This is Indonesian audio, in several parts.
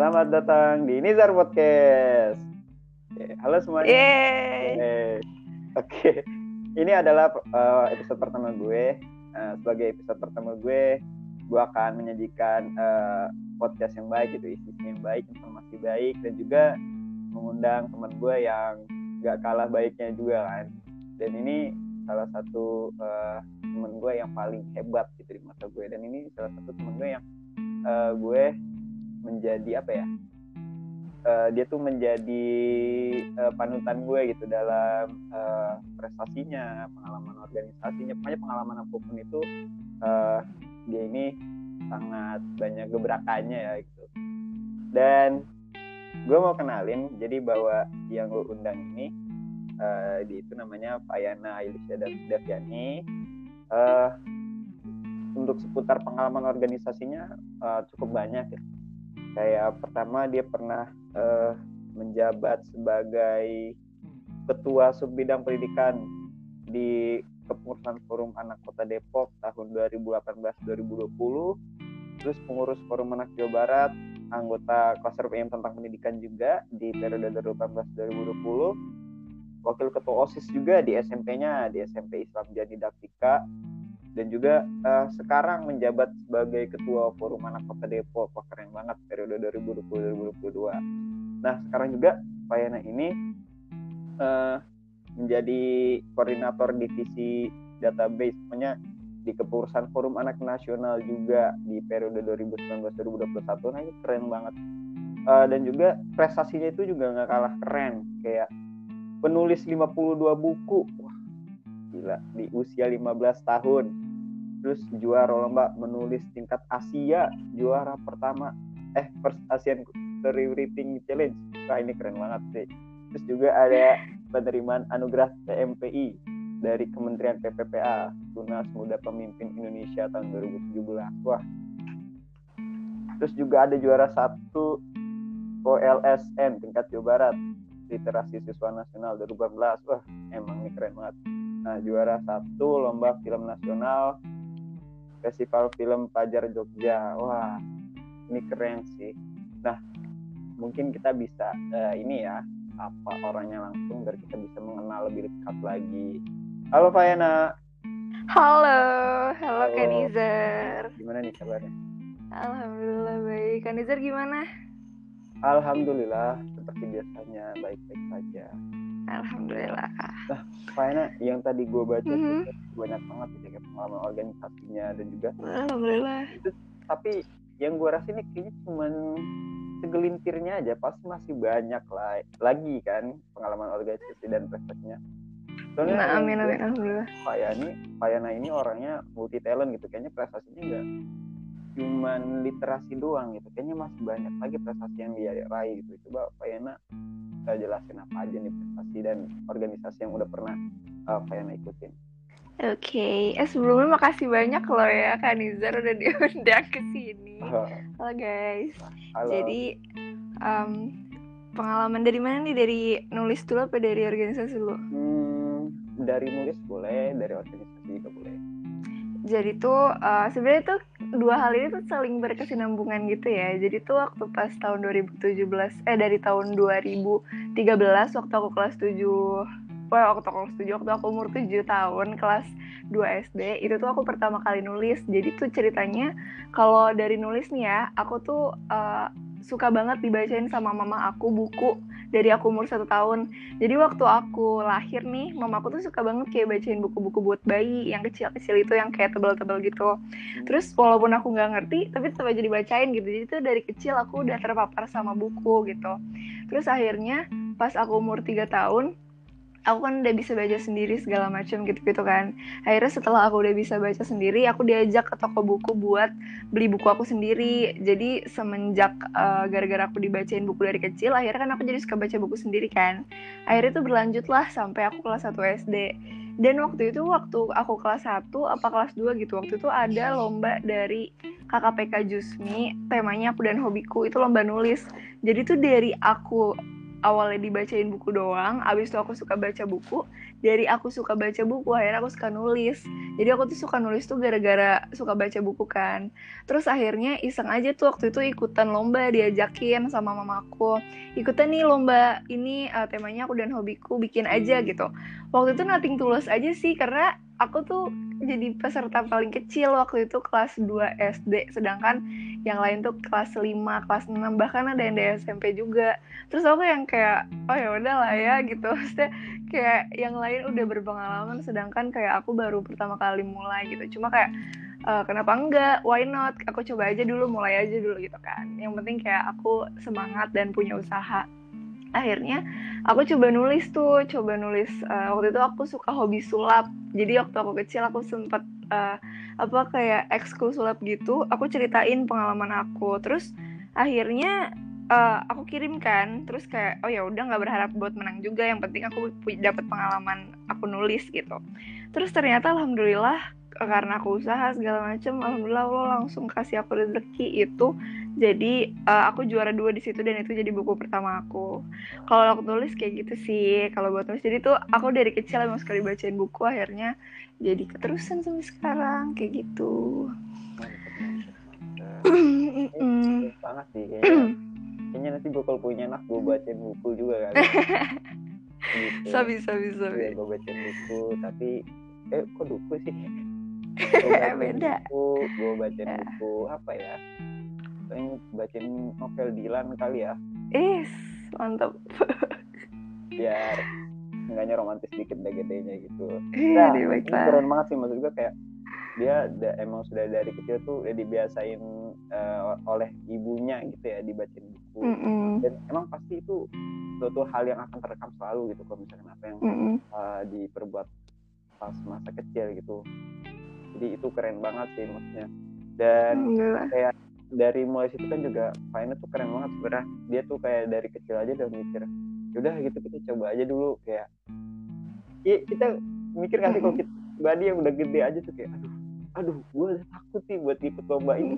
Selamat datang di Nizar Podcast. Oke, Halo semuanya. Yeay. Oke, Oke. ini adalah uh, episode pertama gue. Uh, sebagai episode pertama gue, gue akan menyajikan uh, podcast yang baik gitu, isinya yang baik, informasi baik, dan juga mengundang teman gue yang gak kalah baiknya juga kan. Dan ini salah satu uh, teman gue yang paling hebat gitu di mata gue. Dan ini salah satu teman gue yang uh, gue menjadi apa ya? Uh, dia tuh menjadi uh, panutan gue gitu dalam uh, prestasinya pengalaman organisasinya. Pokoknya pengalaman apa pun itu uh, dia ini sangat banyak gebrakannya ya gitu. Dan gue mau kenalin jadi bahwa yang gue undang ini uh, dia itu namanya Payana Ailisya Daviani. Uh, untuk seputar pengalaman organisasinya uh, cukup banyak ya kayak pertama dia pernah uh, menjabat sebagai ketua sub bidang pendidikan di kepengurusan forum anak kota Depok tahun 2018-2020 terus pengurus forum anak Jawa Barat anggota klaster PM tentang pendidikan juga di periode 2018-2020 wakil ketua OSIS juga di SMP-nya di SMP Islam Jani Daktika dan juga uh, sekarang menjabat sebagai ketua forum anak kota Depok. Wah keren banget periode 2020-2022 nah sekarang juga Pak Yana ini uh, menjadi koordinator divisi database. Punya di kepengurusan forum anak nasional juga di periode 2019-2021 nah itu keren banget. Uh, dan juga prestasinya itu juga nggak kalah keren. Kayak penulis 52 buku gila di usia 15 tahun. Terus juara lomba menulis tingkat Asia juara pertama eh First Asian Storywriting Challenge. Wah ini keren banget sih. Terus juga ada penerimaan anugerah TMPI dari Kementerian PPPA Tunas Muda Pemimpin Indonesia tahun 2017 wah. Terus juga ada juara satu OLSN tingkat Jawa Barat literasi siswa nasional 2014 wah emang ini keren banget nah juara satu lomba film nasional Festival Film Pajar Jogja. Wah, ini keren sih. Nah, mungkin kita bisa uh, ini ya, apa orangnya langsung biar kita bisa mengenal lebih dekat lagi. Halo Fayana. Halo, halo, halo. Kanizer. Gimana nih kabarnya? Alhamdulillah baik. Kanizer gimana? Alhamdulillah, seperti biasanya baik-baik saja. Alhamdulillah. Nah, Fayana yang tadi gue baca mm -hmm. banyak banget gitu kayak pengalaman organisasinya dan juga Alhamdulillah. Itu, tapi yang gue rasa ini kayaknya cuma segelintirnya aja pasti masih banyak lah lagi kan pengalaman organisasi dan prestasinya. Soalnya nah, amin amin alhamdulillah. Fayani, Fayana ini orangnya multi talent gitu, kayaknya prestasinya enggak cuman literasi doang gitu kayaknya masih banyak lagi prestasi yang dia raih gitu coba Fayana saya jelasin apa aja nih prestasi dan organisasi yang udah pernah uh, Fayana ikutin Oke, okay. eh sebelumnya makasih banyak loh ya Kak Nizar udah diundang ke sini. Halo guys. Halo. Jadi um, pengalaman dari mana nih? Dari nulis dulu apa dari organisasi dulu? Hmm, dari nulis boleh, dari organisasi juga boleh jadi tuh uh, sebenarnya tuh dua hal ini tuh saling berkesinambungan gitu ya jadi tuh waktu pas tahun 2017 eh dari tahun 2013 waktu aku kelas 7 Wah, waktu aku kelas 7, waktu aku umur 7 tahun, kelas 2 SD, itu tuh aku pertama kali nulis. Jadi tuh ceritanya, kalau dari nulis nih ya, aku tuh uh, suka banget dibacain sama mama aku buku dari aku umur satu tahun. Jadi waktu aku lahir nih mama aku tuh suka banget kayak bacain buku-buku buat bayi yang kecil-kecil itu yang kayak tebel-tebel gitu. Terus walaupun aku nggak ngerti tapi tetap aja dibacain gitu. Jadi tuh dari kecil aku udah terpapar sama buku gitu. Terus akhirnya pas aku umur tiga tahun aku kan udah bisa baca sendiri segala macam gitu-gitu kan. Akhirnya setelah aku udah bisa baca sendiri aku diajak ke toko buku buat beli buku aku sendiri. Jadi semenjak uh, gara-gara aku dibacain buku dari kecil akhirnya kan aku jadi suka baca buku sendiri kan. Akhirnya tuh berlanjut lah sampai aku kelas 1 SD dan waktu itu waktu aku kelas 1 apa kelas 2 gitu waktu itu ada lomba dari KKPK Jusmi temanya aku dan hobiku. Itu lomba nulis. Jadi tuh dari aku awalnya dibacain buku doang abis itu aku suka baca buku. Dari aku suka baca buku akhirnya aku suka nulis. Jadi aku tuh suka nulis tuh gara-gara suka baca buku kan. Terus akhirnya iseng aja tuh waktu itu ikutan lomba diajakin sama mamaku. Ikutan nih lomba ini uh, temanya aku dan hobiku bikin aja gitu. Waktu itu nothing tulus aja sih karena aku tuh jadi peserta paling kecil waktu itu kelas 2 SD sedangkan yang lain tuh kelas 5, kelas 6 bahkan ada yang di SMP juga. Terus aku yang kayak oh ya udah lah ya gitu. Maksudnya kayak yang lain udah berpengalaman sedangkan kayak aku baru pertama kali mulai gitu. Cuma kayak uh, kenapa enggak? Why not? Aku coba aja dulu mulai aja dulu gitu kan. Yang penting kayak aku semangat dan punya usaha akhirnya aku coba nulis tuh coba nulis uh, waktu itu aku suka hobi sulap. Jadi waktu aku kecil aku sempat uh, apa kayak ekskul sulap gitu aku ceritain pengalaman aku. Terus akhirnya uh, aku kirimkan terus kayak oh ya udah nggak berharap buat menang juga yang penting aku dapat pengalaman aku nulis gitu. Terus ternyata alhamdulillah karena aku usaha segala macam alhamdulillah Allah langsung kasih aku rezeki itu jadi uh, aku juara dua di situ dan itu jadi buku pertama aku. Kalau aku tulis kayak gitu sih kalau buat nulis jadi tuh aku dari kecil emang sekali bacain buku akhirnya jadi keterusan sampai sekarang kayak gitu. Banget sih kayaknya kayaknya nanti gue kalau punya anak gue bacain buku juga kali gitu. sabi sabi sabi. ya, gue bacain buku tapi eh kok buku sih? Beda. buku gue bacain buku apa ya pengen bacain novel Dilan kali ya. Is mantap. Biar enggaknya romantis dikit deh gedenya gitu. Nah, ini keren banget sih maksud gue kayak dia da, emang sudah dari kecil tuh udah dibiasain uh, oleh ibunya gitu ya dibacain buku. Mm -mm. dan emang pasti itu suatu hal yang akan terekam selalu gitu kalau misalnya apa yang mm -mm. uh, diperbuat pas masa kecil gitu. Jadi itu keren banget sih maksudnya. Dan kayak dari mulai situ kan juga Faina tuh keren banget sebenarnya. Dia tuh kayak dari kecil aja udah mikir udah gitu kita coba aja dulu kayak. Ya, kita mikir nanti kalau kita pribadi yang udah gede aja tuh kayak aduh aduh gue udah takut sih buat ikut lomba ini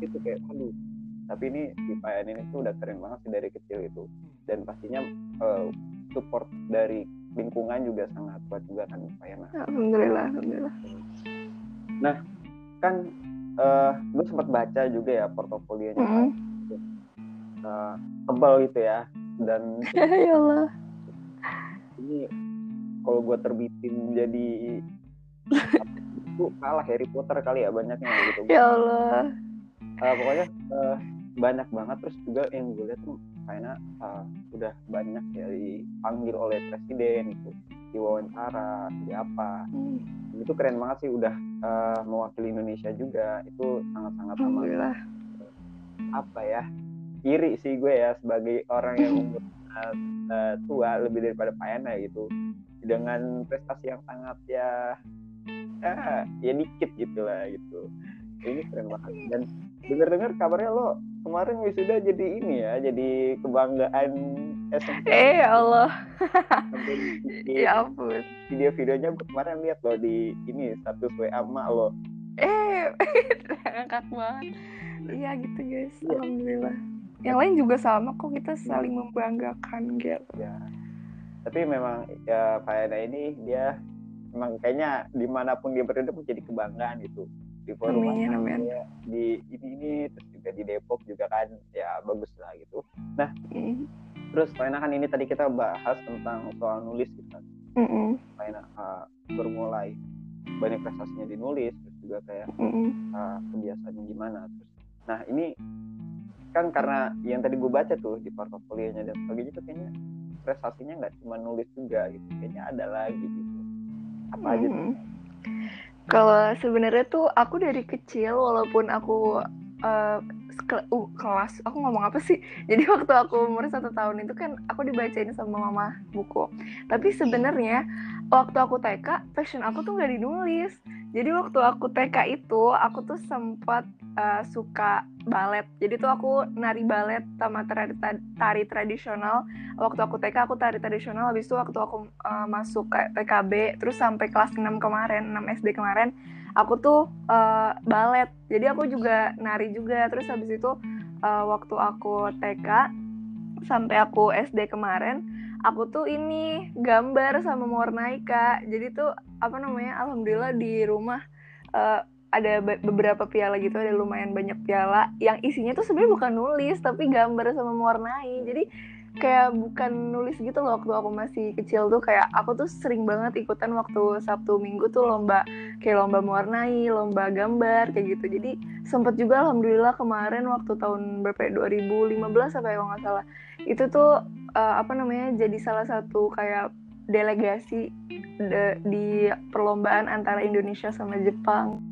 gitu. Kayak aduh. Tapi ini si Fayan ini tuh udah keren banget sih dari kecil itu. Dan pastinya uh, support dari lingkungan juga sangat kuat juga kan Fayana. Alhamdulillah, alhamdulillah. Nah, kan uh, eh, gue sempat baca juga ya portofolionya. Mm -hmm. uh, tebal gitu ya dan ya Allah. Ini kalau gue terbitin jadi itu kalah Harry Potter kali ya banyaknya gitu. Ya Allah. Uh, pokoknya uh, banyak banget terus juga yang gue lihat tuh kayaknya uh, udah banyak ya dipanggil oleh presiden itu diwawancara di apa hmm. Itu keren banget sih udah uh, mewakili Indonesia juga. Itu sangat-sangat alhamdulillah. apa ya iri sih gue ya sebagai orang yang umur uh, uh, tua lebih daripada Payana gitu. Dengan prestasi yang sangat ya uh, ya dikit gitu lah gitu. Ini keren banget. Dan dengar-dengar kabarnya lo kemarin wisuda jadi ini ya jadi kebanggaan SMP eh ya Allah. Ya ampun. Video-videonya kemarin lihat lo di ini status WA mak lo eh angkat banget. Iya gitu guys. Ya. alhamdulillah. Yang lain juga sama kok kita saling membanggakan gitu ya tapi memang ya Fayana ini dia memang kayaknya di mana pun dia berada pun jadi kebanggaan gitu di forum amin, amin. Ya, di ini ini terus juga di Depok juga kan ya bagus lah gitu nah mm. terus Faina kan ini tadi kita bahas tentang soal nulis gitu kan mm -mm. Faina uh, bermulai banyak prestasinya di nulis terus juga kayak mm -mm. uh, kebiasaannya gimana terus nah ini kan karena yang tadi gue baca tuh di portofolionya dan sebagainya tuh kayaknya prestasinya nggak cuma nulis juga gitu kayaknya ada lagi gitu apa aja tuh kalau sebenarnya tuh aku dari kecil walaupun aku uh, uh, kelas aku ngomong apa sih? Jadi waktu aku umur satu tahun itu kan aku dibacain sama mama buku. Tapi sebenarnya waktu aku TK passion aku tuh nggak dinulis. Jadi waktu aku TK itu aku tuh sempat uh, suka balet. Jadi tuh aku nari balet sama tari, tari tradisional. Waktu aku TK aku tari tradisional. Habis itu waktu aku uh, masuk ke TKB terus sampai kelas 6 kemarin 6 SD kemarin aku tuh uh, balet. Jadi aku juga nari juga. Terus habis itu uh, waktu aku TK sampai aku SD kemarin aku tuh ini gambar sama mewarnai kak jadi tuh apa namanya alhamdulillah di rumah uh, ada beberapa piala gitu ada lumayan banyak piala yang isinya tuh sebenarnya bukan nulis tapi gambar sama mewarnai jadi kayak bukan nulis gitu loh waktu aku masih kecil tuh kayak aku tuh sering banget ikutan waktu Sabtu Minggu tuh lomba kayak lomba mewarnai, lomba gambar kayak gitu. Jadi sempet juga alhamdulillah kemarin waktu tahun berapa 2015 ya, apa ya kalau nggak salah. Itu tuh uh, apa namanya jadi salah satu kayak delegasi de, di perlombaan antara Indonesia sama Jepang.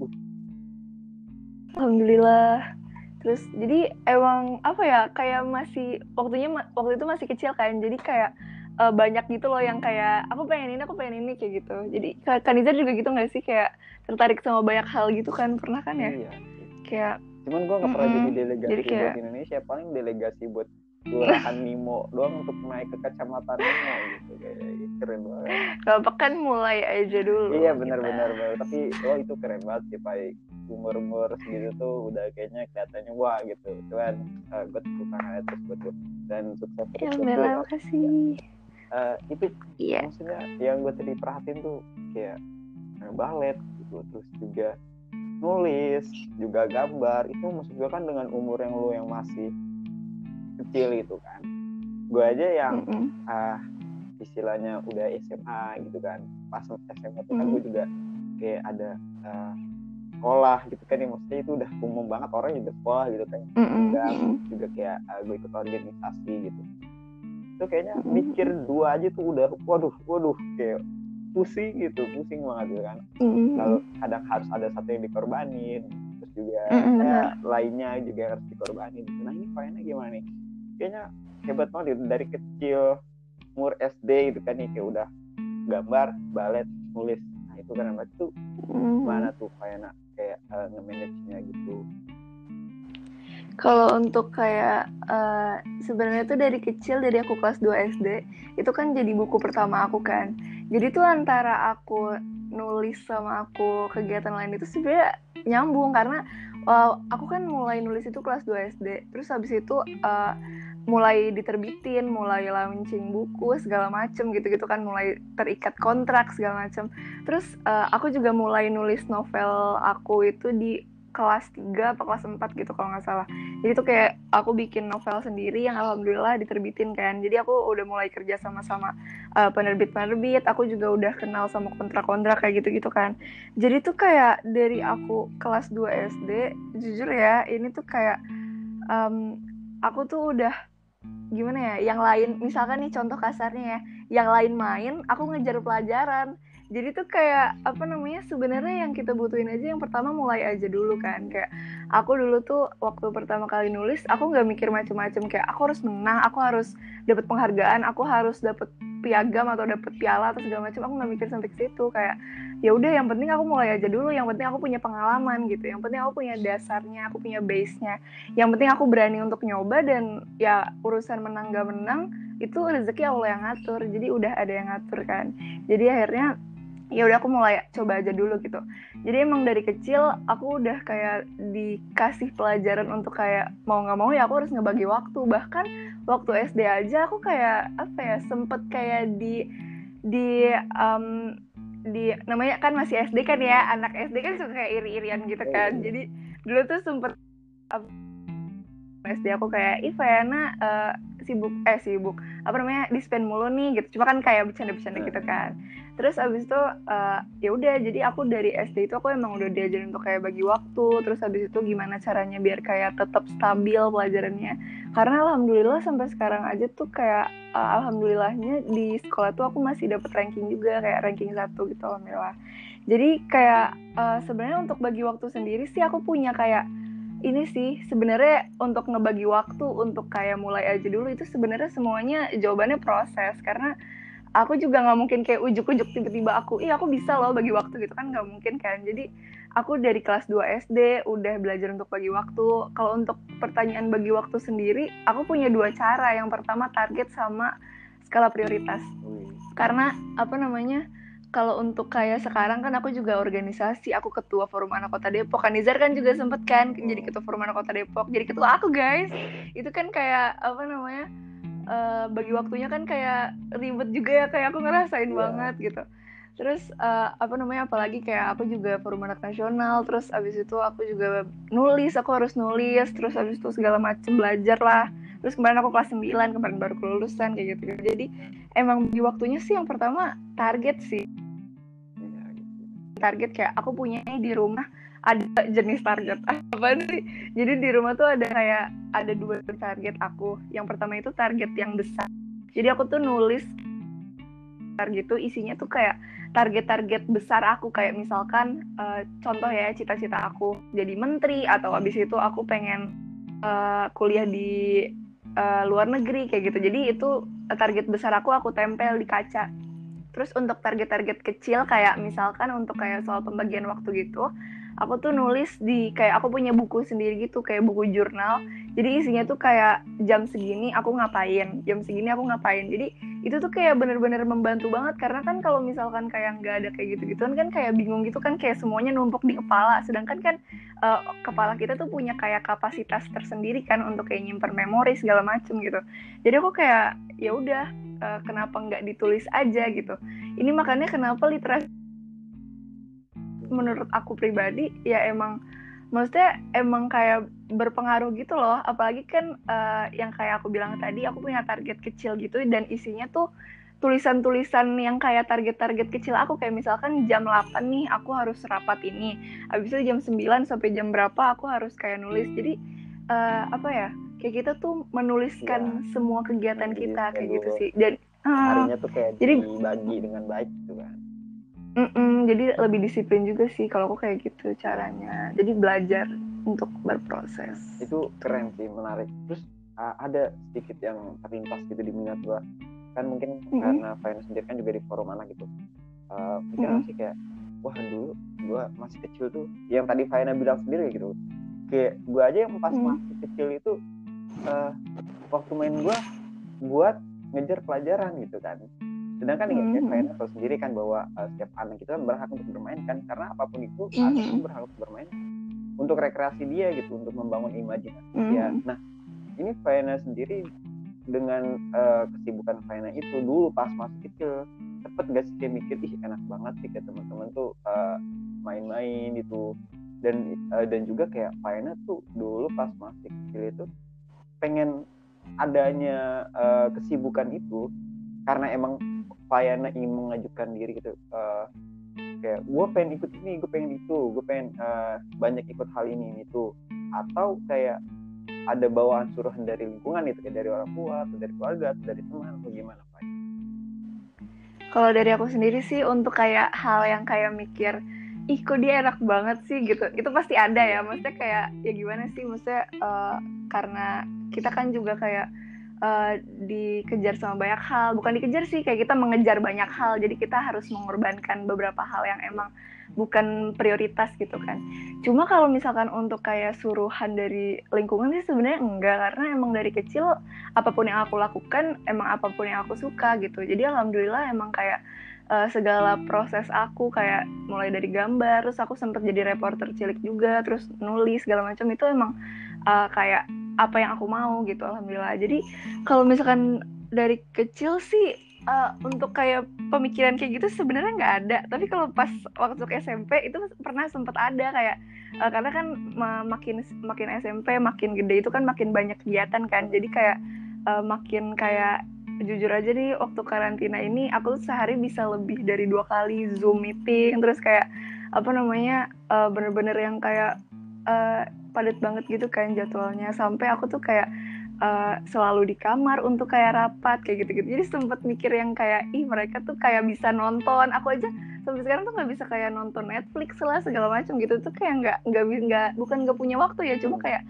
Alhamdulillah. Terus jadi emang apa ya kayak masih waktunya waktu itu masih kecil kan. Jadi kayak uh, banyak gitu loh yang kayak aku pengen ini aku pengen ini kayak gitu. Jadi Kanizar juga gitu nggak sih? Kayak tertarik sama banyak hal gitu kan? Pernah kan ya? Iya. kayak cuman gue nggak pernah mm -hmm. jadi delegasi jadi kayak, buat Indonesia. Paling delegasi buat kelurahan Nimo doang untuk naik ke kecamatan Nimo gitu. Kayak keren banget. Kalau kan mulai aja dulu. Iya benar-benar tapi oh itu keren banget sih Pak umur umur segitu tuh udah kayaknya kelihatannya wah gitu cuman uh, gue tepuk tangan terus buat gue dan sukses terus ya, terima kasih uh, itu yeah. maksudnya yang gue tadi perhatiin tuh kayak uh, balet gitu terus juga nulis juga gambar itu maksud gue kan dengan umur yang lu yang masih kecil itu kan gue aja yang mm -hmm. uh, istilahnya udah SMA gitu kan pas SMA tuh kan mm -hmm. gue juga kayak ada uh, sekolah gitu kan ya maksudnya itu udah umum banget orang juga sekolah gitu kan mm -hmm. juga juga kayak uh, gue ikut organisasi gitu itu kayaknya mm mikir dua aja tuh udah waduh waduh kayak pusing gitu pusing banget gitu kan mm -hmm. kalau kadang harus ada satu yang dikorbanin terus juga mm -hmm. ya, lainnya juga harus dikorbanin nah ini kayaknya gimana nih kayaknya hebat banget gitu dari kecil umur SD gitu kan nih kayak udah gambar balet nulis nah itu kan itu mm. mana tuh kayaknya kayak uh, nge-manage-nya gitu? Kalau untuk kayak uh, sebenarnya tuh dari kecil dari aku kelas 2 SD itu kan jadi buku pertama aku kan. Jadi tuh antara aku nulis sama aku kegiatan lain itu sebenarnya nyambung karena uh, aku kan mulai nulis itu kelas 2 SD terus habis itu uh, mulai diterbitin, mulai launching buku segala macem gitu-gitu kan, mulai terikat kontrak segala macem. Terus uh, aku juga mulai nulis novel aku itu di kelas 3 atau kelas 4 gitu kalau nggak salah. Jadi tuh kayak aku bikin novel sendiri yang alhamdulillah diterbitin kan. Jadi aku udah mulai kerja sama-sama uh, penerbit-penerbit, aku juga udah kenal sama kontrak-kontrak kayak gitu-gitu kan. Jadi tuh kayak dari aku kelas 2 SD, jujur ya, ini tuh kayak um, aku tuh udah gimana ya yang lain misalkan nih contoh kasarnya ya yang lain main aku ngejar pelajaran. Jadi tuh kayak apa namanya sebenarnya yang kita butuhin aja yang pertama mulai aja dulu kan. Kayak aku dulu tuh waktu pertama kali nulis aku nggak mikir macem-macem. Kayak aku harus menang aku harus dapat penghargaan aku harus dapat piagam atau dapat piala atau segala macam aku nggak mikir sampai ke situ. Kayak ya udah yang penting aku mulai aja dulu yang penting aku punya pengalaman gitu. Yang penting aku punya dasarnya aku punya base nya yang penting aku berani untuk nyoba dan ya urusan menang gak menang itu rezeki Allah yang ngatur. Jadi udah ada yang ngatur kan. Jadi akhirnya ya udah aku mulai coba aja dulu gitu. Jadi emang dari kecil aku udah kayak dikasih pelajaran untuk kayak mau nggak mau ya aku harus ngebagi waktu. Bahkan waktu SD aja aku kayak apa ya sempet kayak di di um, di namanya kan masih SD kan ya anak SD kan suka kayak iri-irian gitu kan. Jadi dulu tuh sempet um, SD aku kayak Ivana uh, sibuk eh sibuk. Apa namanya dispen mulu nih gitu. Cuma kan kayak bercanda-bercanda gitu kan. Terus abis itu uh, ya udah jadi aku dari SD itu aku emang udah diajarin untuk kayak bagi waktu. Terus abis itu gimana caranya biar kayak tetap stabil pelajarannya. Karena alhamdulillah sampai sekarang aja tuh kayak uh, alhamdulillahnya di sekolah tuh aku masih dapat ranking juga kayak ranking satu gitu alhamdulillah. Jadi kayak uh, sebenarnya untuk bagi waktu sendiri sih aku punya kayak ini sih sebenarnya untuk ngebagi waktu untuk kayak mulai aja dulu itu sebenarnya semuanya jawabannya proses. Karena aku juga nggak mungkin kayak ujuk-ujuk tiba-tiba aku iya aku bisa loh bagi waktu gitu kan nggak mungkin kan. Jadi aku dari kelas 2 SD udah belajar untuk bagi waktu. Kalau untuk pertanyaan bagi waktu sendiri aku punya dua cara. Yang pertama target sama skala prioritas. Karena apa namanya kalau untuk kayak sekarang kan aku juga organisasi, aku ketua forum anak kota Depok. Kanizar kan juga sempet kan jadi ketua forum anak kota Depok, jadi ketua aku guys. Itu kan kayak apa namanya? uh, bagi waktunya kan kayak ribet juga ya kayak aku ngerasain yeah. banget gitu terus uh, apa namanya apalagi kayak aku juga forum anak nasional terus abis itu aku juga nulis aku harus nulis terus abis itu segala macem belajar lah terus kemarin aku kelas 9 kemarin baru kelulusan kayak gitu jadi emang di waktunya sih yang pertama target sih. Target kayak aku punya di rumah ada jenis target. Apa sih? Jadi di rumah tuh ada kayak ada dua target aku. Yang pertama itu target yang besar. Jadi aku tuh nulis target itu isinya tuh kayak target-target besar aku. Kayak misalkan uh, contoh ya cita-cita aku jadi menteri atau abis itu aku pengen uh, kuliah di uh, luar negeri kayak gitu. Jadi itu target besar aku aku tempel di kaca. Terus untuk target-target kecil kayak misalkan untuk kayak soal pembagian waktu gitu aku tuh nulis di kayak aku punya buku sendiri gitu kayak buku jurnal. Jadi isinya tuh kayak jam segini aku ngapain jam segini aku ngapain. Jadi itu tuh kayak bener-bener membantu banget karena kan kalau misalkan kayak nggak ada kayak gitu gituan kan kayak bingung gitu kan kayak semuanya numpuk di kepala. Sedangkan kan uh, kepala kita tuh punya kayak kapasitas tersendiri kan untuk kayak nyimpen memori segala macem gitu. Jadi aku kayak ya udah uh, kenapa nggak ditulis aja gitu. Ini makanya kenapa literasi menurut aku pribadi ya emang maksudnya emang kayak berpengaruh gitu loh. Apalagi kan uh, yang kayak aku bilang tadi aku punya target kecil gitu dan isinya tuh tulisan-tulisan yang kayak target-target kecil aku. Kayak misalkan jam 8 nih aku harus rapat ini. Habis itu jam 9 sampai jam berapa aku harus kayak nulis. Jadi uh, apa ya kayak kita tuh menuliskan ya, semua kegiatan kita kayak gitu sih. dan uh, harinya tuh kayak jadi dibagi dengan baik gitu kan Mm-mm, jadi lebih disiplin juga sih kalau aku kayak gitu caranya. Jadi belajar untuk berproses. Itu keren sih, menarik. Terus uh, ada sedikit yang terlintas gitu di minat gua. Kan mungkin mm-hmm. karena finance sendiri kan juga di forum anak gitu. Uh, mungkin mm-hmm. sih kayak wah dulu gua masih kecil tuh yang tadi Faina bilang sendiri gitu. Kayak gua aja yang pas mm-hmm. masih kecil itu uh, waktu main gua buat ngejar pelajaran gitu kan sedangkan mm-hmm. ya saya tahu sendiri kan bahwa uh, setiap anak itu kan berhak untuk bermain kan karena apa pun itu mm-hmm. anak itu berhak untuk bermain untuk rekreasi dia gitu untuk membangun imajinasi mm-hmm. dia nah ini Faina sendiri dengan uh, kesibukan Faina itu dulu pas masih kecil cepet gak sih kayak mikir ih enak banget sih kayak teman-teman tuh uh, main-main gitu dan uh, dan juga kayak Faina tuh dulu pas masih kecil itu pengen adanya uh, kesibukan itu karena emang Fayana ingin mengajukan diri gitu. Uh, kayak gue pengen ikut ini gue pengen itu gue pengen uh, banyak ikut hal ini tuh atau kayak ada bawaan suruhan dari lingkungan itu kayak dari orang tua atau dari keluarga atau dari teman atau gimana Pak? Kalau dari aku sendiri sih untuk kayak hal yang kayak mikir ih kok dia enak banget sih? gitu. Itu pasti ada ya. Maksudnya kayak ya gimana sih? Maksudnya uh, karena kita kan juga kayak uh, dikejar sama banyak hal. Bukan dikejar sih kayak kita mengejar banyak hal. Jadi kita harus mengorbankan beberapa hal yang emang bukan prioritas gitu kan. Cuma kalau misalkan untuk kayak suruhan dari lingkungan sih sebenarnya enggak. Karena emang dari kecil apa pun yang aku lakukan emang apa pun yang aku suka gitu. Jadi alhamdulillah emang kayak uh, segala proses aku kayak mulai dari gambar terus aku sempat jadi reporter cilik juga terus nulis segala macam itu emang uh, kayak apa yang aku mau gitu alhamdulillah. Jadi kalau misalkan dari kecil sih uh, untuk kayak pemikiran kayak gitu sebenarnya nggak ada. Tapi kalau pas waktu ke SMP itu pernah sempat ada kayak uh, karena kan makin makin SMP makin gede itu kan makin banyak kegiatan kan. Jadi kayak uh, makin kayak jujur aja nih waktu karantina ini aku sehari bisa lebih dari dua kali zoom meeting. Terus kayak apa namanya uh, bener-bener yang kayak uh, padat banget gitu kan jadwalnya. Sampai aku tuh kayak uh, selalu di kamar untuk kayak rapat kayak gitu-gitu. Jadi sempet mikir yang kayak ih mereka tuh kayak bisa nonton. Aku aja sampai sekarang tuh nggak bisa kayak nonton Netflix lah segala macam gitu. Tuh kayak nggak nggak nggak bukan nggak punya waktu ya cuma kayak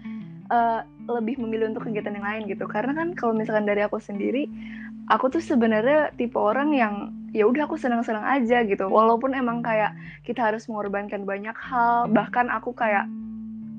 uh, lebih memilih untuk kegiatan yang lain gitu. Karena kan kalau misalkan dari aku sendiri aku tuh sebenarnya tipe orang yang ya udah aku senang-senang aja gitu. Walaupun emang kayak kita harus mengorbankan banyak hal bahkan aku kayak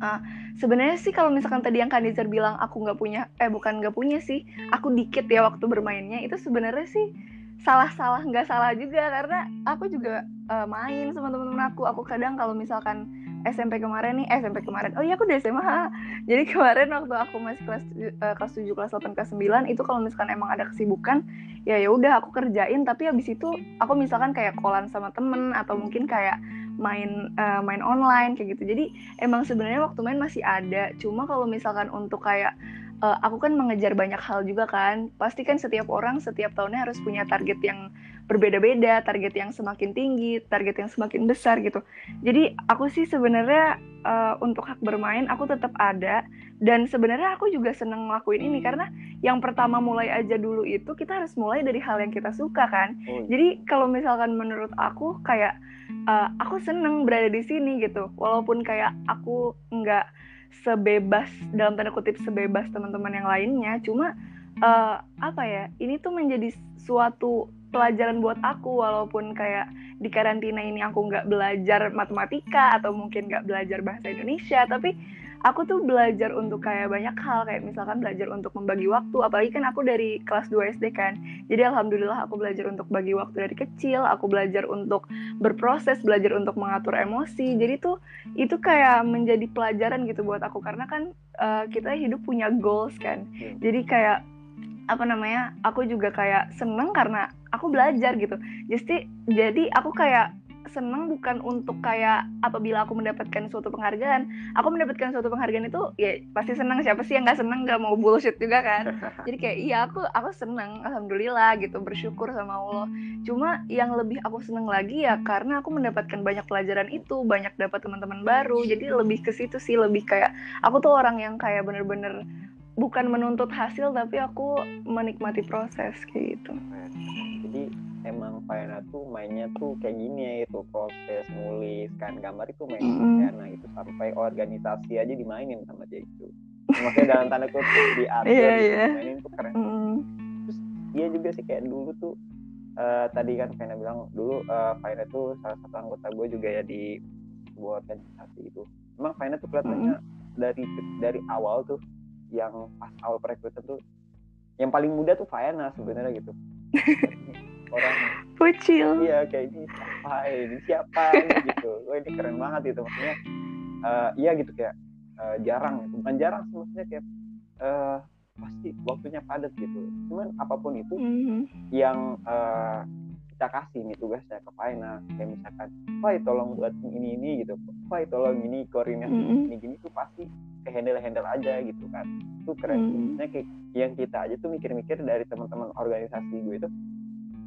Uh, sebenarnya sih kalau misalkan tadi yang Kanizer bilang aku nggak punya, eh bukan nggak punya sih, aku dikit ya waktu bermainnya itu sebenarnya sih salah-salah nggak salah juga karena aku juga uh, main sama teman-teman aku. Aku kadang kalau misalkan SMP kemarin nih, eh, SMP kemarin. Oh iya aku di SMA. Jadi kemarin waktu aku masih kelas uh, kelas 7, kelas 8, kelas 9 itu kalau misalkan emang ada kesibukan, ya ya udah aku kerjain tapi habis itu aku misalkan kayak kolan sama temen atau mungkin kayak main uh, main online kayak gitu. Jadi emang sebenarnya waktu main masih ada. Cuma kalau misalkan untuk kayak uh, aku kan mengejar banyak hal juga kan. Pasti kan setiap orang setiap tahunnya harus punya target yang berbeda-beda, target yang semakin tinggi, target yang semakin besar gitu. Jadi aku sih sebenarnya uh, untuk hak bermain aku tetap ada dan sebenarnya aku juga seneng ngelakuin ini karena yang pertama mulai aja dulu itu kita harus mulai dari hal yang kita suka kan. Oh. Jadi kalau misalkan menurut aku kayak uh, aku seneng berada di sini gitu, walaupun kayak aku nggak sebebas dalam tanda kutip sebebas teman-teman yang lainnya. Cuma uh, apa ya ini tuh menjadi suatu pelajaran buat aku. Walaupun kayak di karantina ini aku nggak belajar matematika atau mungkin nggak belajar bahasa Indonesia. Tapi aku tuh belajar untuk kayak banyak hal kayak misalkan belajar untuk membagi waktu apalagi kan aku dari kelas 2 SD kan. Jadi alhamdulillah aku belajar untuk bagi waktu dari kecil aku belajar untuk berproses belajar untuk mengatur emosi. Jadi tuh itu kayak menjadi pelajaran gitu buat aku. Karena kan uh, kita hidup punya goals kan. Hmm. jadi kayak apa namanya aku juga kayak seneng karena aku belajar gitu. Jadi jadi aku kayak seneng bukan untuk kayak apabila aku mendapatkan suatu penghargaan aku mendapatkan suatu penghargaan itu ya pasti seneng siapa sih yang nggak seneng nggak mau bullshit juga kan. Jadi kayak iya aku aku seneng alhamdulillah gitu bersyukur sama Allah. Cuma yang lebih aku seneng lagi ya karena aku mendapatkan banyak pelajaran itu banyak dapat teman-teman baru. Jadi lebih ke situ sih lebih kayak aku tuh orang yang kayak bener-bener bukan menuntut hasil tapi aku menikmati proses kayak gitu. Jadi emang Fayana tuh mainnya tuh kayak gini ya itu proses nulis kan gambar itu main mm -hmm. Fayana itu sampai organisasi aja dimainin sama dia itu maksudnya dalam tanda kutip diatur yeah, yeah. mainin tuh keren mm -hmm. terus dia juga sih kayak dulu tuh uh, tadi kan Fayana bilang dulu uh, tuh salah satu anggota gue juga ya di sebuah organisasi itu emang Fayana tuh kelihatannya mm -hmm. dari dari awal tuh yang pas awal perekrutan tuh yang paling muda tuh Fayana sebenarnya gitu orang. Pucil. iya kayak ini siapa ini? Siapa ini? Gitu. Oh, ini keren banget gitu maksudnya. Uh, iya gitu kayak uh, jarang. Gitu. bukan jarang sih maksudnya kayak uh, pasti waktunya padat gitu. Cuman apa pun itu mm-hmm. yang uh, kita kasih nih tugasnya ke Faina. Kayak misalkan Fai tolong buat ini ini gitu. Fai tolong ini koordinasi mm-hmm. ini gini tuh pasti ke handle handle aja gitu kan. Itu keren. Maksudnya kayak yang kita aja tuh mikir-mikir dari teman-teman organisasi gue itu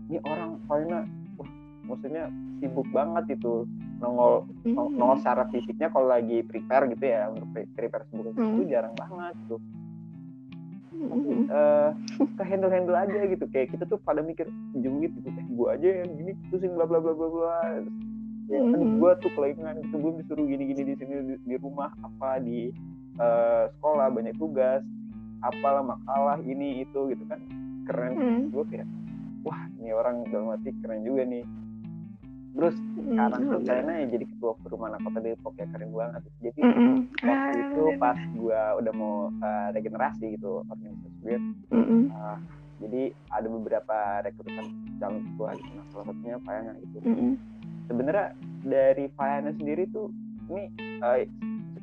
ini orang soalnya wah maksudnya sibuk banget itu nongol mm-hmm. nongol secara fisiknya kalau lagi prepare gitu ya untuk prepare sebelum mm-hmm. itu jarang banget tuh mm-hmm. uh, ke handle handle aja gitu kayak kita tuh pada mikir jumit gitu eh gua aja yang gini pusing bla bla bla bla bla ya, mm-hmm. gua tuh kelingan gitu gue disuruh gini gini di sini di, di rumah apa di uh, sekolah banyak tugas apalah makalah ini itu gitu kan keren mm-hmm. gue kayak wah ini orang dalam arti keren juga nih terus mm, sekarang tuh kayaknya ya jadi ketua perumahan kota Depok ya keren banget jadi mm -hmm. waktu itu pas gue udah mau uh, regenerasi gitu organisasi gue mm -hmm. uh, jadi ada beberapa rekrutan calon ketua gitu nah salah satunya Fayana gitu mm -hmm. sebenarnya dari Fayana sendiri tuh ini uh,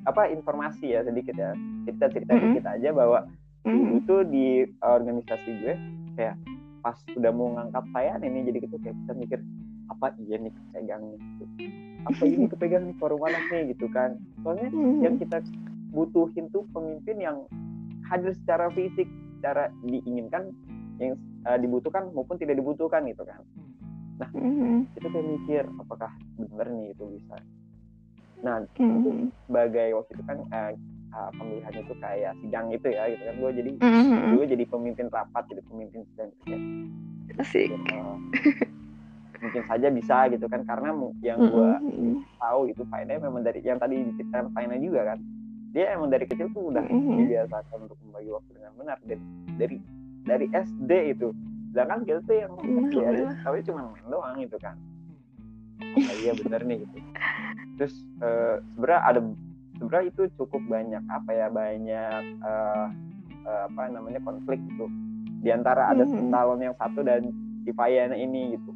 apa informasi ya sedikit ya cerita cerita mm -hmm. dikit aja bahwa mm -hmm. itu di organisasi gue kayak pas udah mau ngangkat saya ini jadi gitu kayak kita mikir apa iya nih kepegang gitu apa ini kepegang nih forum anak nih gitu kan soalnya mm-hmm. yang kita butuhin tuh pemimpin yang hadir secara fisik secara diinginkan yang uh, dibutuhkan maupun tidak dibutuhkan gitu kan nah mm-hmm. itu kayak mikir apakah benar nih itu bisa nah mm-hmm. sebagai waktu itu kan uh, uh, pemilihan itu kayak sidang itu ya gitu kan. Gue jadi mm-hmm. gue jadi pemimpin rapat jadi pemimpin sidang gitu asik. Uh, mungkin saja bisa gitu kan karena yang gue mm-hmm. tahu itu Faina memang dari yang tadi diceritakan Faina juga kan. Dia emang dari kecil tuh udah mm-hmm. dibiasakan untuk membagi waktu dengan benar dari dari dari SD itu. Sedangkan kita tuh yang SD aja tapi cuma main doang gitu kan. Oh, iya bener nih gitu. Terus uh, sebenarnya ada sebenarnya itu cukup banyak apa ya banyak uh, uh, apa namanya konflik gitu di antara ada mm -hmm. calon yang satu dan si Fayana ini gitu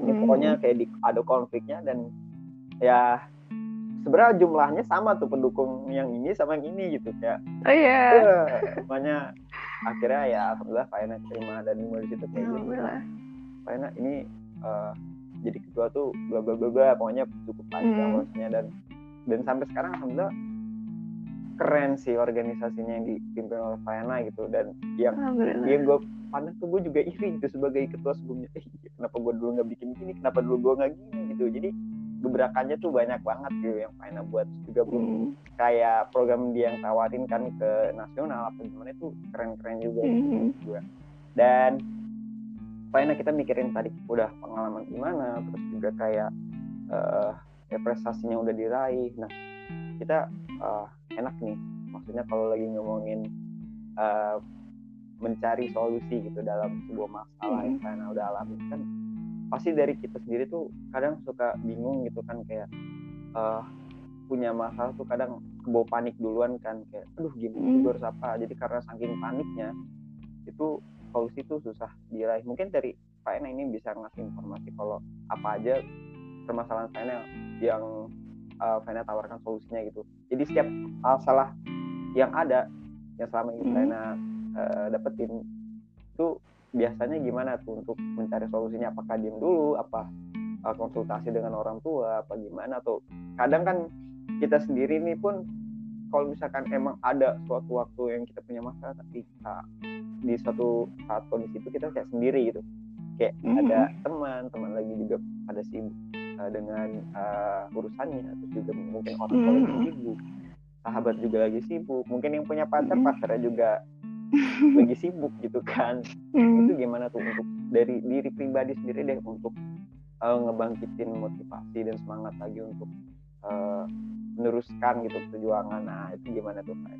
ini mm -hmm. pokoknya kayak di, ada konfliknya dan ya sebenarnya jumlahnya sama tuh pendukung yang ini sama yang ini gitu kayak oh iya yeah. makanya akhirnya ya alhamdulillah Faina terima dan mulai situ kayak gitu Faina ini uh, jadi ketua tuh bla bla bla bla pokoknya cukup panjang hmm. maksudnya dan dan sampai sekarang alhamdulillah keren sih organisasinya yang dipimpin oleh Faina gitu. Dan yang yang gue pandang tuh gue juga iri gitu sebagai ketua sebelumnya. Eh kenapa gue dulu nggak bikin gini? Kenapa dulu gue nggak gini gitu? Jadi gebrakannya tuh banyak banget gitu yang Faina buat. Juga belum hmm. kayak program dia yang tawarin kan ke nasional apa gimana itu keren-keren juga hmm. juga dan Faina kita mikirin tadi udah pengalaman gimana terus juga kayak uh, ya prestasinya udah diraih. Nah kita uh, enak nih. Maksudnya kalau lagi ngomongin uh, mencari solusi gitu dalam sebuah masalah yang Faina udah alami kan pasti dari kita sendiri tuh kadang suka bingung gitu kan kayak uh, punya masalah tuh kadang kebawa panik duluan kan kayak aduh gimana sih gue harus apa? Jadi karena saking paniknya itu solusi tuh susah diraih. Mungkin dari Pak ini bisa ngasih informasi kalau apa aja permasalahan Faina yang uh, Faina tawarkan solusinya gitu. Jadi setiap masalah yang ada yang selama ini Faina uh, dapetin itu biasanya gimana tuh untuk mencari solusinya? Apakah diem dulu? Apa uh, konsultasi dengan orang tua? Apa gimana? Atau kadang kan kita sendiri nih pun kalau misalkan emang ada suatu waktu yang kita punya masalah tapi uh, di suatu saat kondisi itu kita kayak sendiri gitu. Kayak mm-hmm. ada teman teman lagi juga pada sibuk uh, dengan uh, urusannya. Atau juga mungkin orang tua lagi sibuk. Sahabat juga lagi sibuk. Mungkin yang punya pacar mm-hmm. pacarnya juga lagi sibuk gitu kan. Mm. itu gimana tuh untuk dari diri pribadi sendiri deh untuk uh, ngebangkitin motivasi dan semangat lagi untuk uh, meneruskan gitu perjuangan. Nah itu gimana tuh Pak?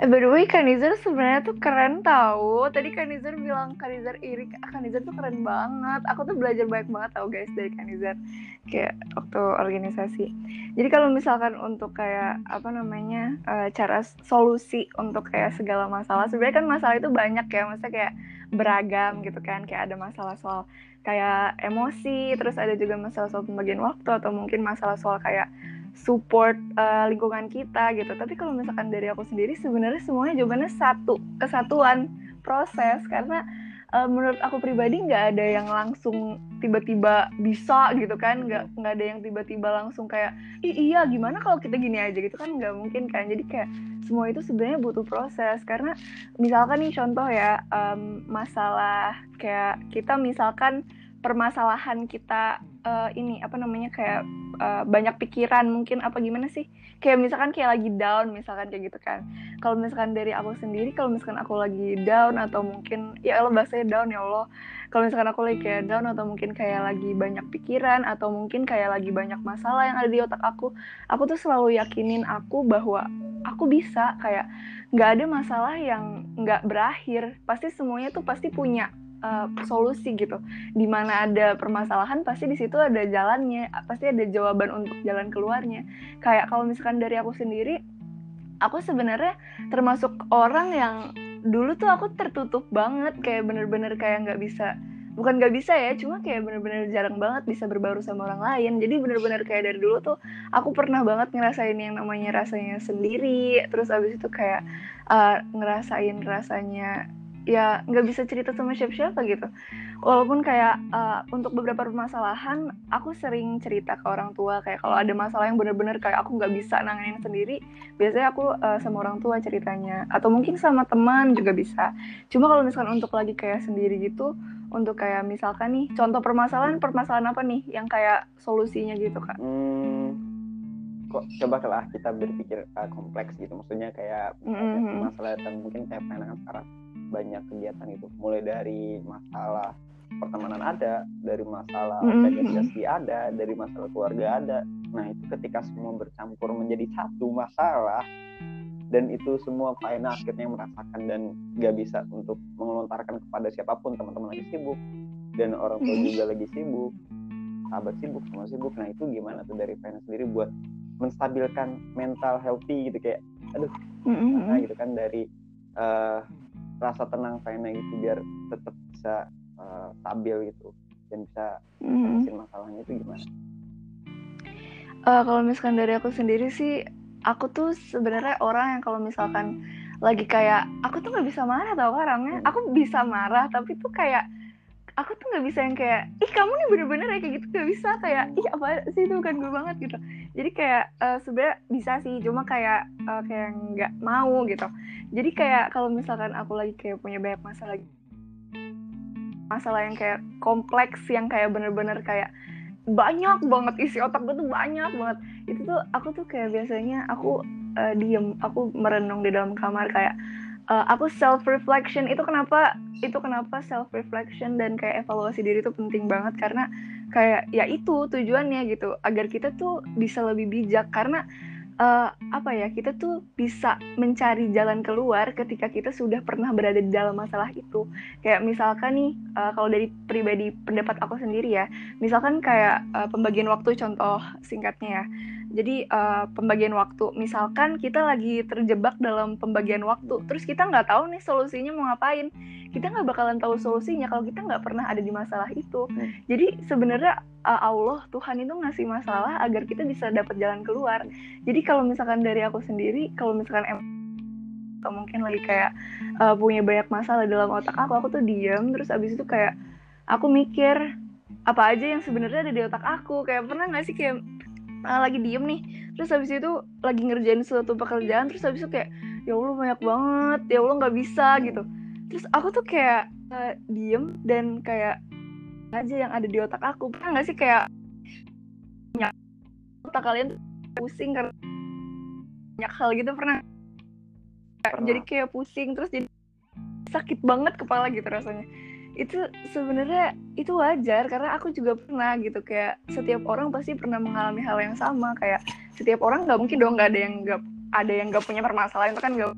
Eh, by the way, Kanizer sebenarnya tuh keren tau. Tadi Kanizer bilang Kanizer iri. Kanizer tuh keren banget. Aku tuh belajar banyak banget tau guys dari Kanizer. Kayak waktu organisasi. Jadi kalau misalkan untuk kayak apa namanya uh, cara solusi untuk kayak segala masalah. Sebenarnya kan masalah itu banyak ya. Maksudnya kayak beragam gitu kan. Kayak ada masalah soal kayak emosi. Terus ada juga masalah soal pembagian waktu. Atau mungkin masalah soal kayak support uh, lingkungan kita gitu. Tapi kalau misalkan dari aku sendiri sebenarnya semuanya jawabannya satu, kesatuan proses. Karena uh, menurut aku pribadi nggak ada yang langsung tiba-tiba bisa gitu kan. Nggak nggak ada yang tiba-tiba langsung kayak iya gimana kalau kita gini aja? Gitu kan nggak mungkin kan. Jadi kayak semua itu sebenarnya butuh proses. Karena misalkan nih contoh ya um, masalah kayak kita misalkan permasalahan kita uh, ini apa namanya kayak uh, banyak pikiran mungkin apa gimana sih? Kayak misalkan kayak lagi down misalkan kayak gitu kan. Kalau misalkan dari aku sendiri kalau misalkan aku lagi down atau mungkin ya Allah bahasanya down ya Allah. Kalau misalkan aku lagi kayak down atau mungkin kayak lagi banyak pikiran atau mungkin kayak lagi banyak masalah yang ada di otak aku aku tuh selalu yakinin aku bahwa aku bisa kayak nggak ada masalah yang nggak berakhir. Pasti semuanya tuh pasti punya uh, solusi gitu. Di mana ada permasalahan pasti di situ ada jalannya, pasti ada jawaban untuk jalan keluarnya. Kayak kalau misalkan dari aku sendiri, aku sebenarnya termasuk orang yang dulu tuh aku tertutup banget, kayak bener-bener kayak nggak bisa bukan nggak bisa ya cuma kayak bener-bener jarang banget bisa berbaru sama orang lain jadi bener-bener kayak dari dulu tuh aku pernah banget ngerasain yang namanya rasanya sendiri terus abis itu kayak uh, ngerasain rasanya ya nggak bisa cerita sama siapa-siapa gitu. Walaupun kayak uh, untuk beberapa permasalahan aku sering cerita ke orang tua. Kayak kalau ada masalah yang bener-bener kayak aku nggak bisa nanganin sendiri biasanya aku uh, sama orang tua ceritanya. Atau mungkin sama teman juga bisa. Cuma kalau misalkan untuk lagi kayak sendiri gitu untuk kayak misalkan nih contoh permasalahan permasalahan apa nih yang kayak solusinya gitu kak? Hmm, kok coba lah kita berpikir uh, kompleks gitu. Maksudnya kayak mm -hmm. masalah yang mungkin kayak pengen sekarang banyak kegiatan itu mulai dari masalah pertemanan ada dari masalah organisasi ada dari masalah keluarga ada. Nah itu ketika semua bercampur menjadi satu masalah dan itu semua Faina akhirnya merasakan dan gak bisa untuk mengelontarkan kepada siapa pun. Teman-teman lagi sibuk dan orang tua juga lagi sibuk sahabat sibuk semua sibuk. Nah itu gimana tuh dari Faina sendiri buat menstabilkan mental healthy gitu kayak aduh nah gitu kan dari uh, rasa tenang Faina gitu biar tetap bisa uh, stabil gitu dan bisa mm. masalahnya itu gimana? uh, kalau misalkan dari aku sendiri sih aku tuh sebenarnya orang yang kalau misalkan lagi kayak aku tuh nggak bisa marah tau orangnya aku bisa marah tapi tuh kayak aku tuh nggak bisa yang kayak ih kamu nih bener-bener ya kayak gitu. Gak bisa kayak ih apa sih itu? Kan gue banget gitu. Jadi kayak uh, sebenarnya bisa sih cuma kayak uh, kayak nggak mau gitu. Jadi kayak kalau misalkan aku lagi kayak punya banyak masalah masalah yang kayak kompleks yang kayak bener-bener kayak banyak banget isi otak gue tuh banyak banget. Itu tuh aku tuh kayak biasanya aku uh, diem aku merenung di dalam kamar kayak uh, aku self reflection itu kenapa itu kenapa self reflection dan kayak evaluasi diri itu penting banget. Karena kayak ya itu tujuannya gitu. Agar kita tuh bisa lebih bijak. Karena uh, apa ya kita tuh bisa mencari jalan keluar ketika kita sudah pernah berada di dalam masalah itu. Kayak misalkan nih uh, kalau dari pribadi pendapat aku sendiri ya. Misalkan kayak uh, pembagian waktu contoh singkatnya ya jadi uh, pembagian waktu. Misalkan kita lagi terjebak dalam pembagian waktu terus kita nggak tahu nih solusinya mau ngapain. Kita nggak bakalan tahu solusinya kalau kita nggak pernah ada di masalah itu. Hmm. jadi sebenarnya uh, Allah Tuhan itu ngasih masalah agar kita bisa dapat jalan keluar. Jadi kalau misalkan dari aku sendiri kalau misalkan em atau mungkin lagi kayak uh, punya banyak masalah dalam otak aku aku tuh diem. Terus abis itu kayak aku mikir apa aja yang sebenarnya ada di otak aku? Kayak pernah nggak sih kayak uh, lagi diem nih. Terus habis itu lagi ngerjain suatu pekerjaan terus habis itu kayak ya allah banyak banget. Ya allah nggak bisa gitu. Terus aku tuh kayak uh, diem dan kayak aja yang ada di otak aku. Pernah nggak sih kayak otak kalian pusing karena banyak hal gitu pernah, pernah. jadi kayak pusing terus jadi sakit banget kepala gitu rasanya itu sebenarnya itu wajar karena aku juga pernah gitu kayak setiap orang pasti pernah mengalami hal yang sama kayak setiap orang nggak mungkin dong nggak ada yang nggak ada yang nggak punya permasalahan itu kan nggak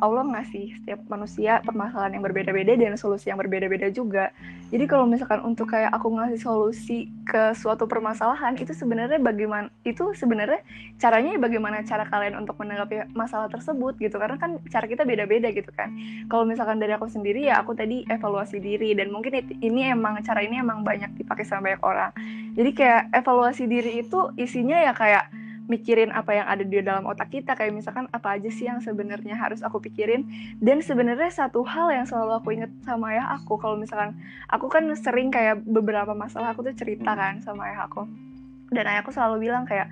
Allah ngasih setiap manusia permasalahan yang berbeda-beda dan solusi yang berbeda-beda juga. Jadi kalau misalkan untuk kayak aku ngasih solusi ke suatu permasalahan itu sebenarnya bagaimana itu sebenarnya caranya bagaimana cara kalian untuk menanggapi masalah tersebut gitu karena kan cara kita beda-beda gitu kan. Kalau misalkan dari aku sendiri ya aku tadi evaluasi diri dan mungkin ini emang cara ini emang banyak dipakai sama banyak orang. Jadi kayak evaluasi diri itu isinya ya kayak mikirin apa yang ada di dalam otak kita. Kayak misalkan apa aja sih yang sebenarnya harus aku pikirin? Dan sebenarnya satu hal yang selalu aku inget sama ayah aku kalau misalkan aku kan sering kayak beberapa masalah aku tuh cerita kan sama ayah aku. Dan ayahku selalu bilang kayak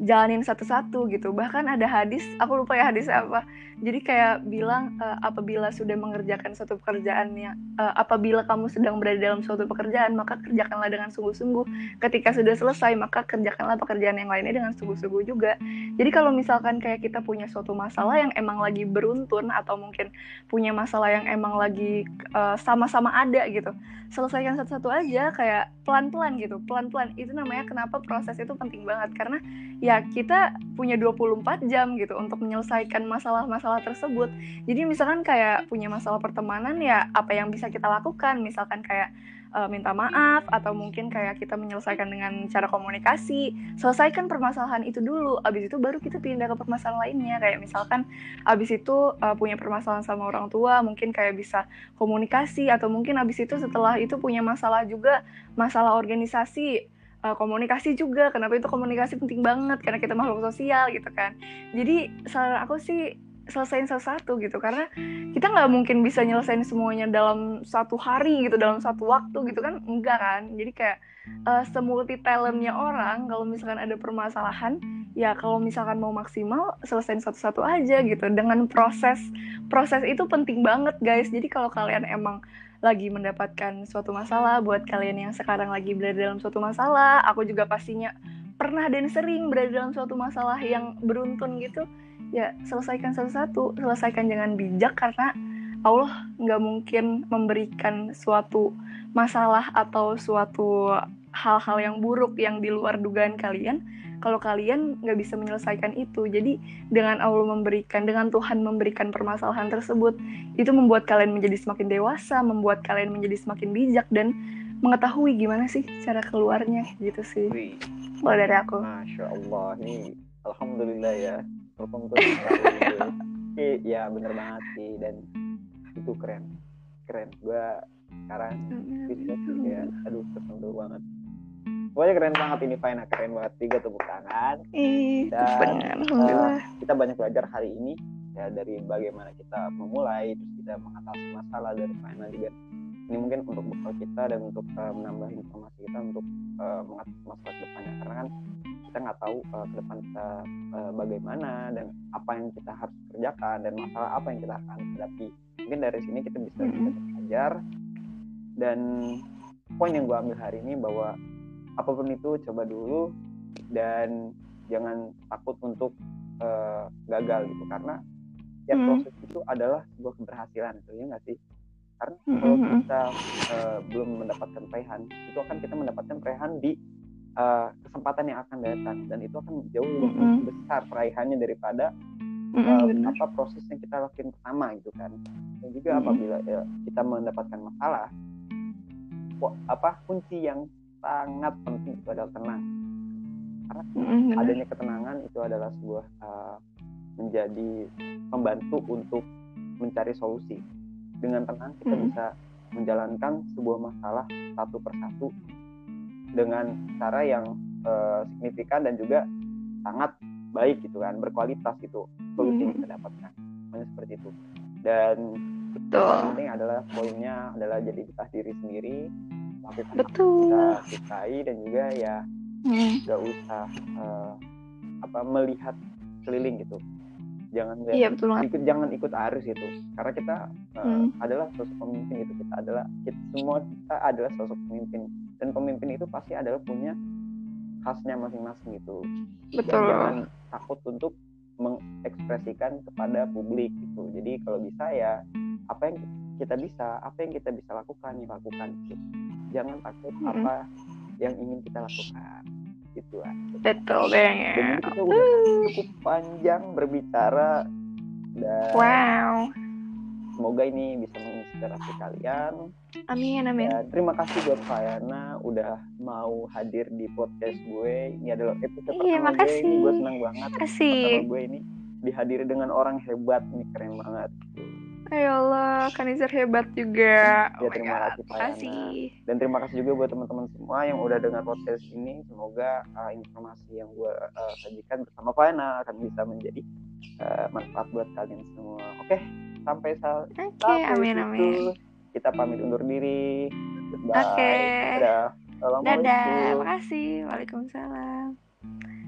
jalanin satu-satu gitu. Bahkan ada hadis aku lupa ya hadis apa. Jadi kayak bilang uh, apabila sudah mengerjakan suatu pekerjaannya uh, apabila kamu sedang berada dalam suatu pekerjaan maka kerjakanlah dengan sungguh-sungguh. Ketika sudah selesai maka kerjakanlah pekerjaan yang lainnya dengan sungguh-sungguh juga. Jadi kalau misalkan kayak kita punya suatu masalah yang emang lagi beruntun atau mungkin punya masalah yang emang lagi uh, sama-sama ada gitu selesaikan satu-satu aja kayak pelan-pelan gitu pelan-pelan. Itu namanya kenapa proses itu penting banget. Karena ya ya kita punya 24 jam gitu untuk menyelesaikan masalah-masalah tersebut. Jadi misalkan kayak punya masalah pertemanan ya apa yang bisa kita lakukan? Misalkan kayak uh, minta maaf atau mungkin kayak kita menyelesaikan dengan cara komunikasi. Selesaikan permasalahan itu dulu, abis itu baru kita pindah ke permasalahan lainnya. Kayak misalkan abis itu uh, punya permasalahan sama orang tua, mungkin kayak bisa komunikasi atau mungkin abis itu setelah itu punya masalah juga masalah organisasi uh, komunikasi juga. Kenapa itu komunikasi penting banget? Karena kita makhluk sosial gitu kan. Jadi saran aku sih selesaiin satu-satu gitu. Karena kita nggak mungkin bisa nyelesain semuanya dalam satu hari gitu dalam satu waktu gitu kan? Enggak kan? Jadi kayak uh, semulti talentnya orang kalau misalkan ada permasalahan ya kalau misalkan mau maksimal selesaiin satu-satu aja gitu. Dengan proses proses itu penting banget guys. Jadi kalau kalian emang lagi mendapatkan suatu masalah buat kalian yang sekarang lagi berada dalam suatu masalah aku juga pastinya pernah dan sering berada dalam suatu masalah yang beruntun gitu ya selesaikan satu-satu selesaikan dengan bijak karena Allah nggak mungkin memberikan suatu masalah atau suatu hal-hal yang buruk yang di luar dugaan kalian kalau kalian nggak bisa menyelesaikan itu. Jadi dengan Allah memberikan dengan Tuhan memberikan permasalahan tersebut itu membuat kalian menjadi semakin dewasa membuat kalian menjadi semakin bijak dan mengetahui gimana sih cara keluarnya gitu sih. Kalau dari aku. Masya Allah nih. Alhamdulillah ya. Alhamdulillah. Ya bener banget sih. Dan itu keren. Keren. Gue sekarang bisa ya. Aduh tersentuh banget pokoknya keren banget ini Faina. Keren banget. Tiga tepuk tangan. Ih, Dan, Alhamdulillah. kita banyak belajar hari ini ya dari bagaimana kita memulai terus kita mengatasi masalah dari Faina juga. Ini mungkin untuk bekal kita dan untuk uh, menambah informasi kita untuk uh, mengatasi masalah ke depannya karena kan kita nggak tahu uh, ke depan kita uh, bagaimana dan apa yang kita harus kerjakan dan masalah apa yang kita akan hadapi. Mungkin dari sini kita bisa Mm-mm. bisa belajar. Dan poin yang gue ambil hari ini bahwa apa pun itu coba dulu dan jangan takut untuk uh, gagal gitu karena ya Hmm. proses itu adalah sebuah keberhasilan gitu ya nggak sih karena kalau Mm-mm. kita uh, belum mendapatkan perehan itu akan kita mendapatkan perehan di uh, kesempatan yang akan datang dan itu akan jauh lebih Mm-mm. besar peraihannya daripada Mm-mm, uh, benar. apa proses yang kita lakukan pertama gitu kan dan juga Mm-mm. apabila ya, kita mendapatkan masalah apa kunci yang sangat penting itu adalah tenang Mm-mm, benar. adanya ketenangan itu adalah sebuah uh, menjadi pembantu untuk mencari solusi dengan tenang kita Mm. bisa menjalankan sebuah masalah satu persatu dengan cara yang uh, signifikan dan juga sangat baik gitu kan berkualitas itu solusi yang Mm. kita dapatkan Pokoknya seperti itu dan Betul. yang penting adalah poinnya adalah jadi kita diri sendiri yang Betul. kita sukai dan juga ya Mm. nggak usah eh, apa melihat keliling gitu jangan lihat Iya betul ikut jangan ikut arus itu karena kita eh, Hmm. adalah sosok pemimpin itu kita adalah kita, semua kita adalah sosok pemimpin dan pemimpin itu pasti adalah punya khasnya masing-masing gitu Dan Betul. jangan takut untuk mengekspresikan kepada publik gitu jadi kalau bisa ya apa yang kita bisa apa yang kita bisa lakukan ya lakukan gitu. Jangan takut Mm-mm. apa yang ingin kita lakukan gitu aja Betul dan banget. ini kita udah cukup panjang berbicara dan Wow. semoga ini bisa menginspirasi kalian Amin amin. dan terima kasih buat Fayana udah mau hadir di podcast gue ini adalah episode Iya, pertama gue ini makasih. gue senang banget pertama Asik. gue ini dihadiri dengan orang hebat ini keren banget Ya Allah, Kanizar hebat juga. Ya, Oh terima God. kasih, Pak Makasih. dan terima kasih juga buat teman-teman semua yang udah dengar podcast ini semoga uh, informasi yang gue uh, sajikan bersama Fayana akan bisa menjadi uh, manfaat buat kalian semua oke sampai sal Oke, sampai amin amin. kita pamit undur diri goodbye Oke. dadah Assalamualaikum Dadah, makasih. Waalaikumsalam.